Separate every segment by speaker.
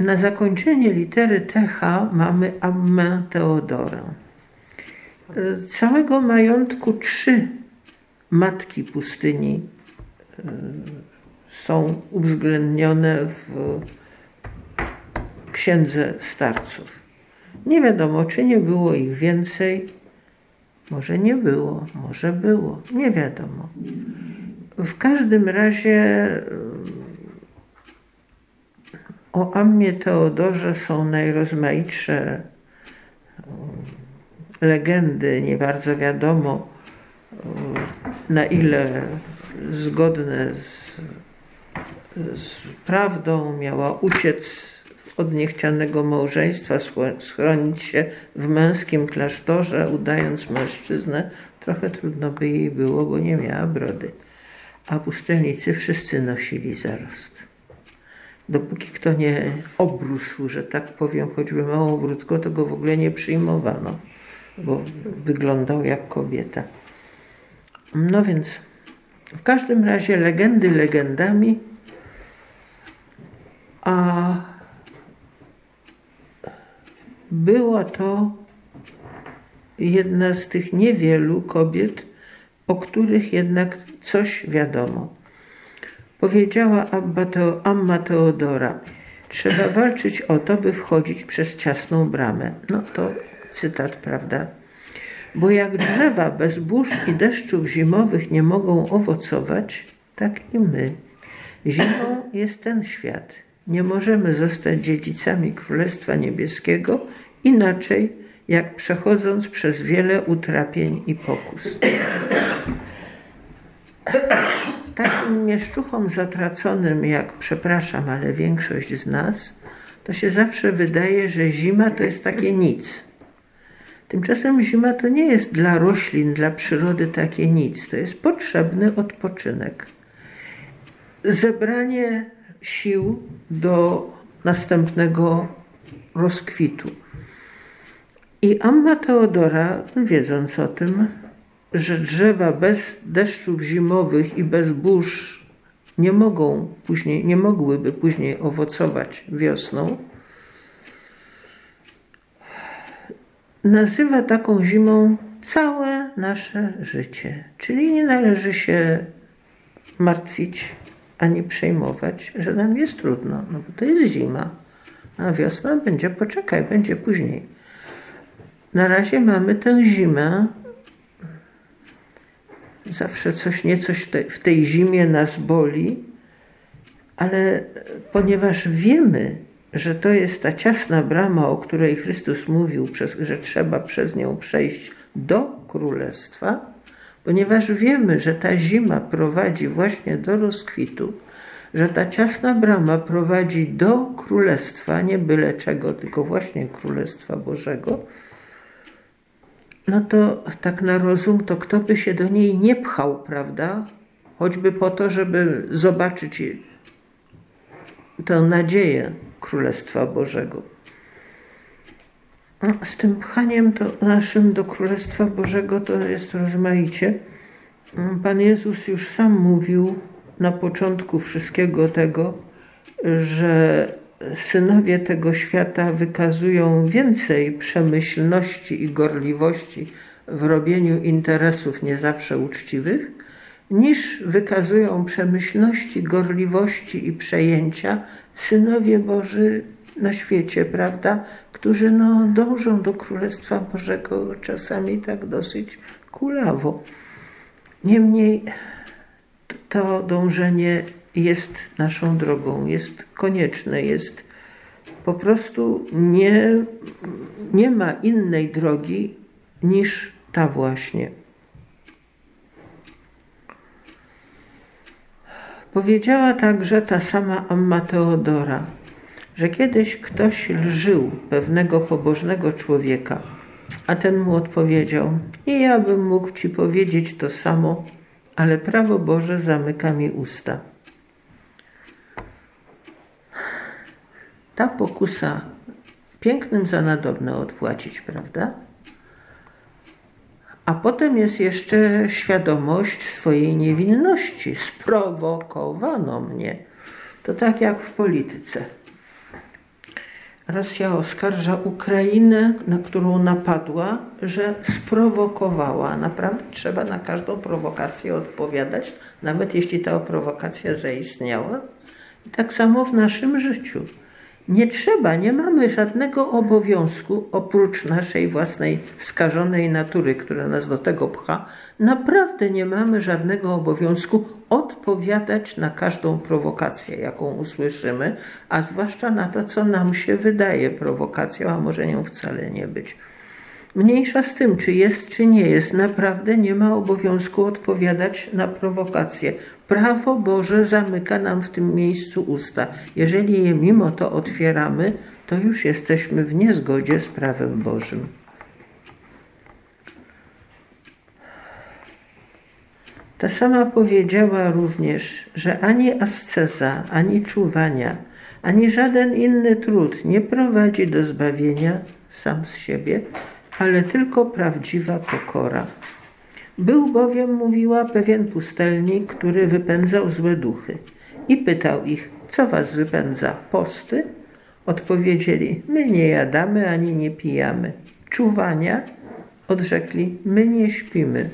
Speaker 1: Na zakończenie litery TH mamy Ammę Teodorę. Całego majątku trzy matki pustyni e, są uwzględnione w księdze starców. Nie wiadomo, czy nie było ich więcej. Może nie było, może było, nie wiadomo. W każdym razie e, o Ammie Teodorze są najrozmaitsze legendy, nie bardzo wiadomo na ile zgodne z, z prawdą miała uciec od niechcianego małżeństwa, schronić się w męskim klasztorze, udając mężczyznę. Trochę trudno by jej było, bo nie miała brody. A pustelnicy wszyscy nosili zarost dopóki kto nie obrósł, że tak powiem, choćby małą brudką, to go w ogóle nie przyjmowano, bo wyglądał jak kobieta. No więc w każdym razie legendy legendami, a była to jedna z tych niewielu kobiet, o których jednak coś wiadomo. Powiedziała Amma Teodora, trzeba walczyć o to, by wchodzić przez ciasną bramę. No to cytat, prawda? Bo jak drzewa bez burz i deszczów zimowych nie mogą owocować, tak i my. Zimą jest ten świat. Nie możemy zostać dziedzicami Królestwa Niebieskiego inaczej, jak przechodząc przez wiele utrapień i pokus takim mieszczuchom zatraconym, jak przepraszam, ale większość z nas, to się zawsze wydaje, że zima to jest takie nic. Tymczasem zima to nie jest dla roślin, dla przyrody takie nic. To jest potrzebny odpoczynek. Zebranie sił do następnego rozkwitu. I Amma Teodora, wiedząc o tym, że drzewa bez deszczów zimowych i bez burz nie mogą później, nie mogłyby później owocować wiosną, nazywa taką zimą całe nasze życie. Czyli nie należy się martwić ani przejmować, że nam jest trudno, no bo to jest zima, a wiosna będzie, poczekaj, będzie później. Na razie mamy tę zimę, Zawsze coś niecoś te, w tej zimie nas boli, ale ponieważ wiemy, że to jest ta ciasna brama, o której Chrystus mówił, że trzeba przez nią przejść do królestwa, ponieważ wiemy, że ta zima prowadzi właśnie do rozkwitu, że ta ciasna brama prowadzi do królestwa, nie byle czego, tylko właśnie królestwa Bożego, no to tak na rozum, to kto by się do niej nie pchał, prawda? Choćby po to, żeby zobaczyć tę nadzieję Królestwa Bożego. Z tym pchaniem to naszym do Królestwa Bożego to jest rozmaicie. Pan Jezus już sam mówił na początku wszystkiego tego, że synowie tego świata wykazują więcej przemyślności i gorliwości w robieniu interesów nie zawsze uczciwych, niż wykazują przemyślności, gorliwości i przejęcia synowie Boży na świecie, prawda, którzy no, dążą do Królestwa Bożego czasami tak dosyć kulawo. Niemniej to dążenie jest naszą drogą, jest konieczne, jest po prostu nie, nie ma innej drogi niż ta właśnie. Powiedziała także ta sama Amma Teodora, że kiedyś ktoś lżył pewnego pobożnego człowieka, a ten mu odpowiedział: I ja bym mógł ci powiedzieć to samo, ale prawo Boże zamyka mi usta. Ta pokusa pięknym za nadobne odpłacić, prawda? A potem jest jeszcze świadomość swojej niewinności. Sprowokowano mnie. To tak jak w polityce. Rosja oskarża Ukrainę, na którą napadła, że sprowokowała. Naprawdę trzeba na każdą prowokację odpowiadać, nawet jeśli ta prowokacja zaistniała. I tak samo w naszym życiu. Nie trzeba, nie mamy żadnego obowiązku oprócz naszej własnej skażonej natury, która nas do tego pcha. Naprawdę nie mamy żadnego obowiązku odpowiadać na każdą prowokację, jaką usłyszymy, a zwłaszcza na to, co nam się wydaje prowokacją, a może nią wcale nie być. Mniejsza z tym, czy jest, czy nie jest, naprawdę nie ma obowiązku odpowiadać na prowokacje. Prawo Boże zamyka nam w tym miejscu usta. Jeżeli je mimo to otwieramy, to już jesteśmy w niezgodzie z prawem Bożym. Ta sama powiedziała również, że ani asceza, ani czuwania, ani żaden inny trud nie prowadzi do zbawienia sam z siebie, ale tylko prawdziwa pokora. Był bowiem, mówiła, pewien pustelnik, który wypędzał złe duchy i pytał ich, co was wypędza, posty? Odpowiedzieli, my nie jadamy ani nie pijamy. Czuwania? Odrzekli, my nie śpimy.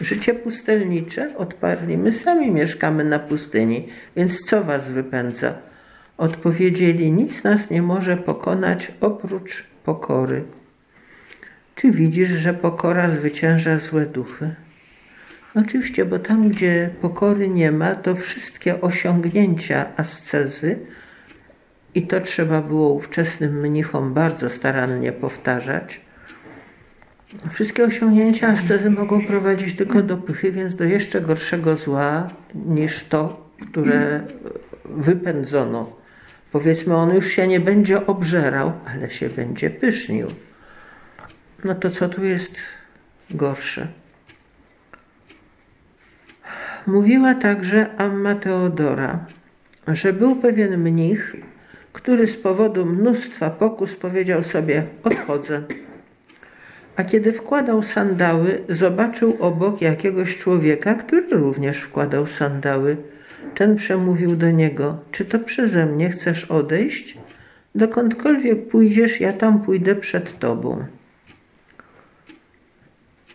Speaker 1: Życie pustelnicze? Odparli, my sami mieszkamy na pustyni, więc co was wypędza? Odpowiedzieli, nic nas nie może pokonać oprócz pokory. Czy widzisz, że pokora zwycięża złe duchy? Oczywiście, bo tam, gdzie pokory nie ma, to wszystkie osiągnięcia ascezy, i to trzeba było ówczesnym mnichom bardzo starannie powtarzać, wszystkie osiągnięcia ascezy mogą prowadzić tylko do pychy, więc do jeszcze gorszego zła niż to, które wypędzono. Powiedzmy, on już się nie będzie obżerał, ale się będzie pysznił no to co tu jest gorsze? Mówiła także Amma Teodora, że był pewien mnich, który z powodu mnóstwa pokus powiedział sobie: Odchodzę. A kiedy wkładał sandały, zobaczył obok jakiegoś człowieka, który również wkładał sandały. Ten przemówił do niego: Czy to przeze mnie chcesz odejść? Dokądkolwiek pójdziesz, ja tam pójdę przed tobą.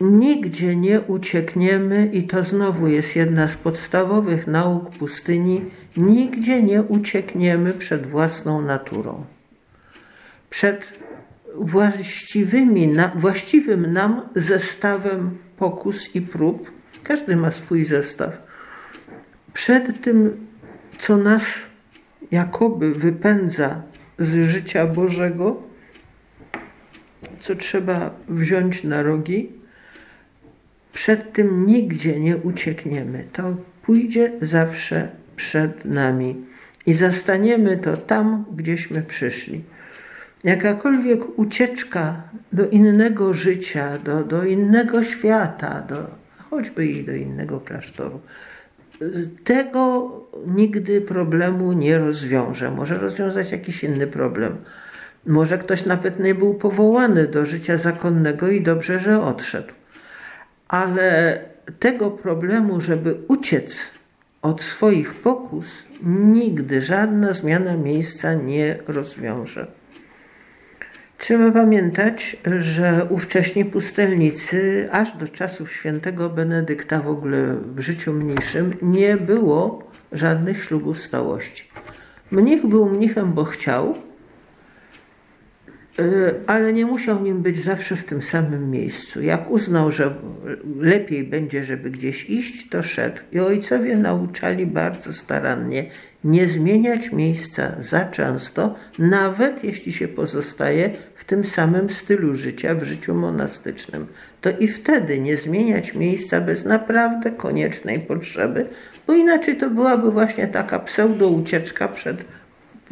Speaker 1: Nigdzie nie uciekniemy, i to znowu jest jedna z podstawowych nauk pustyni, nigdzie nie uciekniemy przed własną naturą. Przed właściwymi, właściwym nam zestawem pokus i prób, każdy ma swój zestaw, przed tym, co nas jakoby wypędza z życia Bożego, co trzeba wziąć na rogi, przed tym nigdzie nie uciekniemy. To pójdzie zawsze przed nami i zastaniemy to tam, gdzieśmy przyszli. Jakakolwiek ucieczka do innego życia, do, do innego świata, do, choćby i do innego klasztoru, tego nigdy problemu nie rozwiąże. Może rozwiązać jakiś inny problem. Może ktoś nawet nie był powołany do życia zakonnego i dobrze, że odszedł ale tego problemu, żeby uciec od swoich pokus, nigdy żadna zmiana miejsca nie rozwiąże. Trzeba pamiętać, że ówcześni pustelnicy, aż do czasów świętego Benedykta w ogóle w życiu mniejszym, nie było żadnych ślubów stałości. Mnich był mnichem, bo chciał, ale nie musiał nim być zawsze w tym samym miejscu. Jak uznał, że lepiej będzie, żeby gdzieś iść, to szedł. I ojcowie nauczali bardzo starannie nie zmieniać miejsca za często, nawet jeśli się pozostaje w tym samym stylu życia, w życiu monastycznym. To i wtedy nie zmieniać miejsca bez naprawdę koniecznej potrzeby, bo inaczej to byłaby właśnie taka pseudo ucieczka przed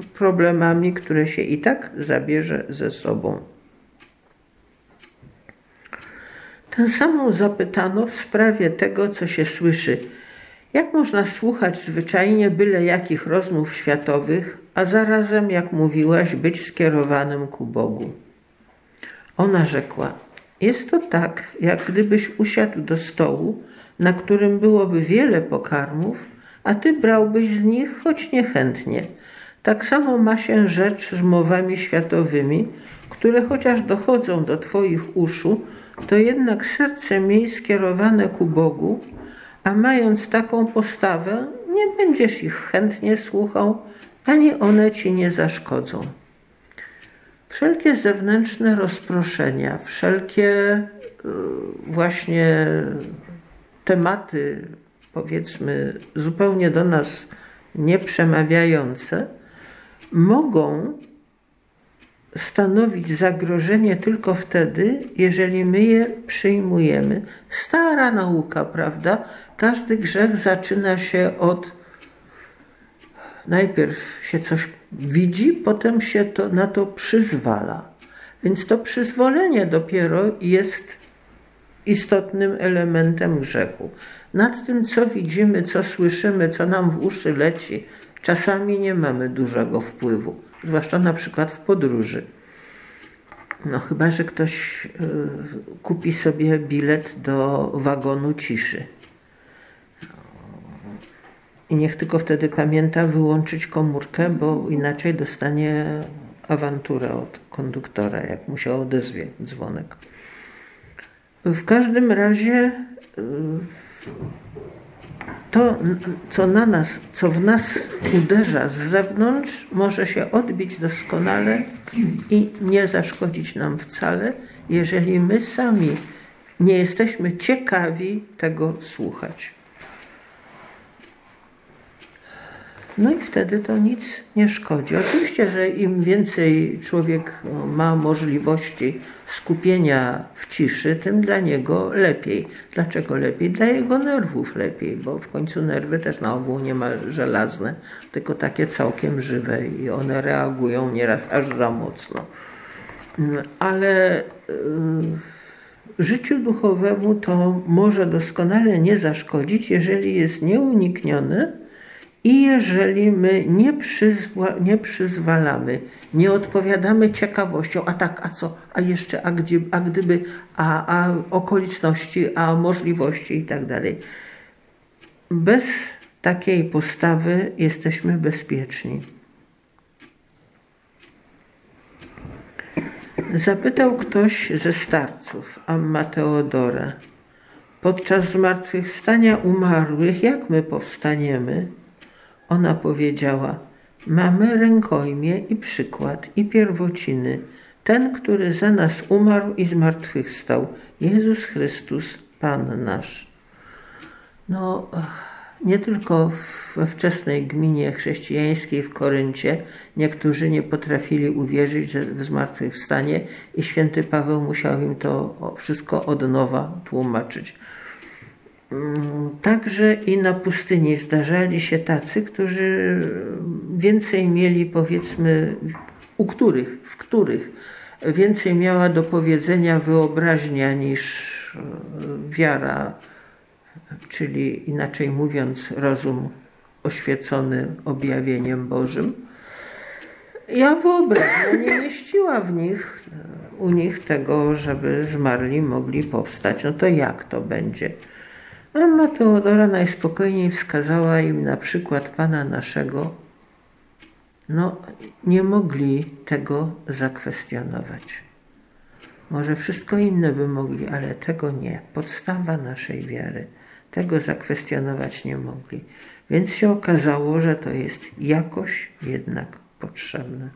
Speaker 1: problemami, które się i tak zabierze ze sobą. Tę samą zapytano w sprawie tego, co się słyszy. Jak można słuchać zwyczajnie byle jakich rozmów światowych, a zarazem, jak mówiłaś, być skierowanym ku Bogu? Ona rzekła: Jest to tak, jak gdybyś usiadł do stołu, na którym byłoby wiele pokarmów, a ty brałbyś z nich choć niechętnie Tak samo ma się rzecz z mowami światowymi, które chociaż dochodzą do Twoich uszu, to jednak serce miej skierowane ku Bogu, a mając taką postawę, nie będziesz ich chętnie słuchał, ani one ci nie zaszkodzą. Wszelkie zewnętrzne rozproszenia, wszelkie y, właśnie tematy, powiedzmy, zupełnie do nas nieprzemawiające, mogą stanowić zagrożenie tylko wtedy, jeżeli my je przyjmujemy. Stara nauka, prawda? Każdy grzech zaczyna się od najpierw się coś widzi, potem się to, na to przyzwala. Więc to przyzwolenie dopiero jest istotnym elementem grzechu. Nad tym, co widzimy, co słyszymy, co nam w uszy leci, czasami nie mamy dużego wpływu, zwłaszcza na przykład w podróży. No chyba, że ktoś y, kupi sobie bilet do wagonu ciszy. I niech tylko wtedy pamięta wyłączyć komórkę, bo inaczej dostanie awanturę od konduktora, jak mu się odezwie dzwonek. W każdym razie y, to, co na nas, co w nas uderza z zewnątrz, może się odbić doskonale i nie zaszkodzić nam wcale, jeżeli my sami nie jesteśmy ciekawi tego słuchać. No i wtedy to nic nie szkodzi. Oczywiście, że im więcej człowiek ma możliwości skupienia w ciszy, tym dla niego lepiej. Dlaczego lepiej? Dla jego nerwów lepiej, bo w końcu nerwy też na ogół nie ma żelazne, tylko takie całkiem żywe i one reagują nieraz aż za mocno. Ale y, życiu duchowemu to może doskonale nie zaszkodzić, jeżeli jest nieuniknione i jeżeli my nie, przyzwa, nie przyzwalamy, nie odpowiadamy ciekawością, a tak, a co, a jeszcze, a, gdzie, a gdyby, a, a okoliczności, a możliwości i tak dalej. Bez takiej postawy jesteśmy bezpieczni. Zapytał ktoś ze starców, Amma Teodora, podczas zmartwychwstania umarłych, jak my powstaniemy? Ona powiedziała: Mamy rękojmie i przykład i pierwociny. Ten, który za nas umarł i zmartwychwstał, Jezus Chrystus, Pan nasz. No, nie tylko we wczesnej gminie chrześcijańskiej w Koryncie niektórzy nie potrafili uwierzyć w zmartwychwstanie i święty Paweł musiał im to wszystko od nowa tłumaczyć. Także i na pustyni zdarzali się tacy, którzy więcej mieli, powiedzmy, u których, w których więcej miała do powiedzenia wyobraźnia niż e, wiara, czyli inaczej mówiąc, rozum oświecony objawieniem Bożym. Ja wyobraźnia nie mieściła w nich, u nich tego, żeby zmarli mogli powstać. No to jak to będzie? Amma Teodora najspokojniej wskazała im na przykład Pana naszego. No, nie mogli tego zakwestionować. Może wszystko inne by mogli, ale tego nie. Podstawa naszej wiary. Tego zakwestionować nie mogli. Więc się okazało, że to jest jakoś jednak potrzebne.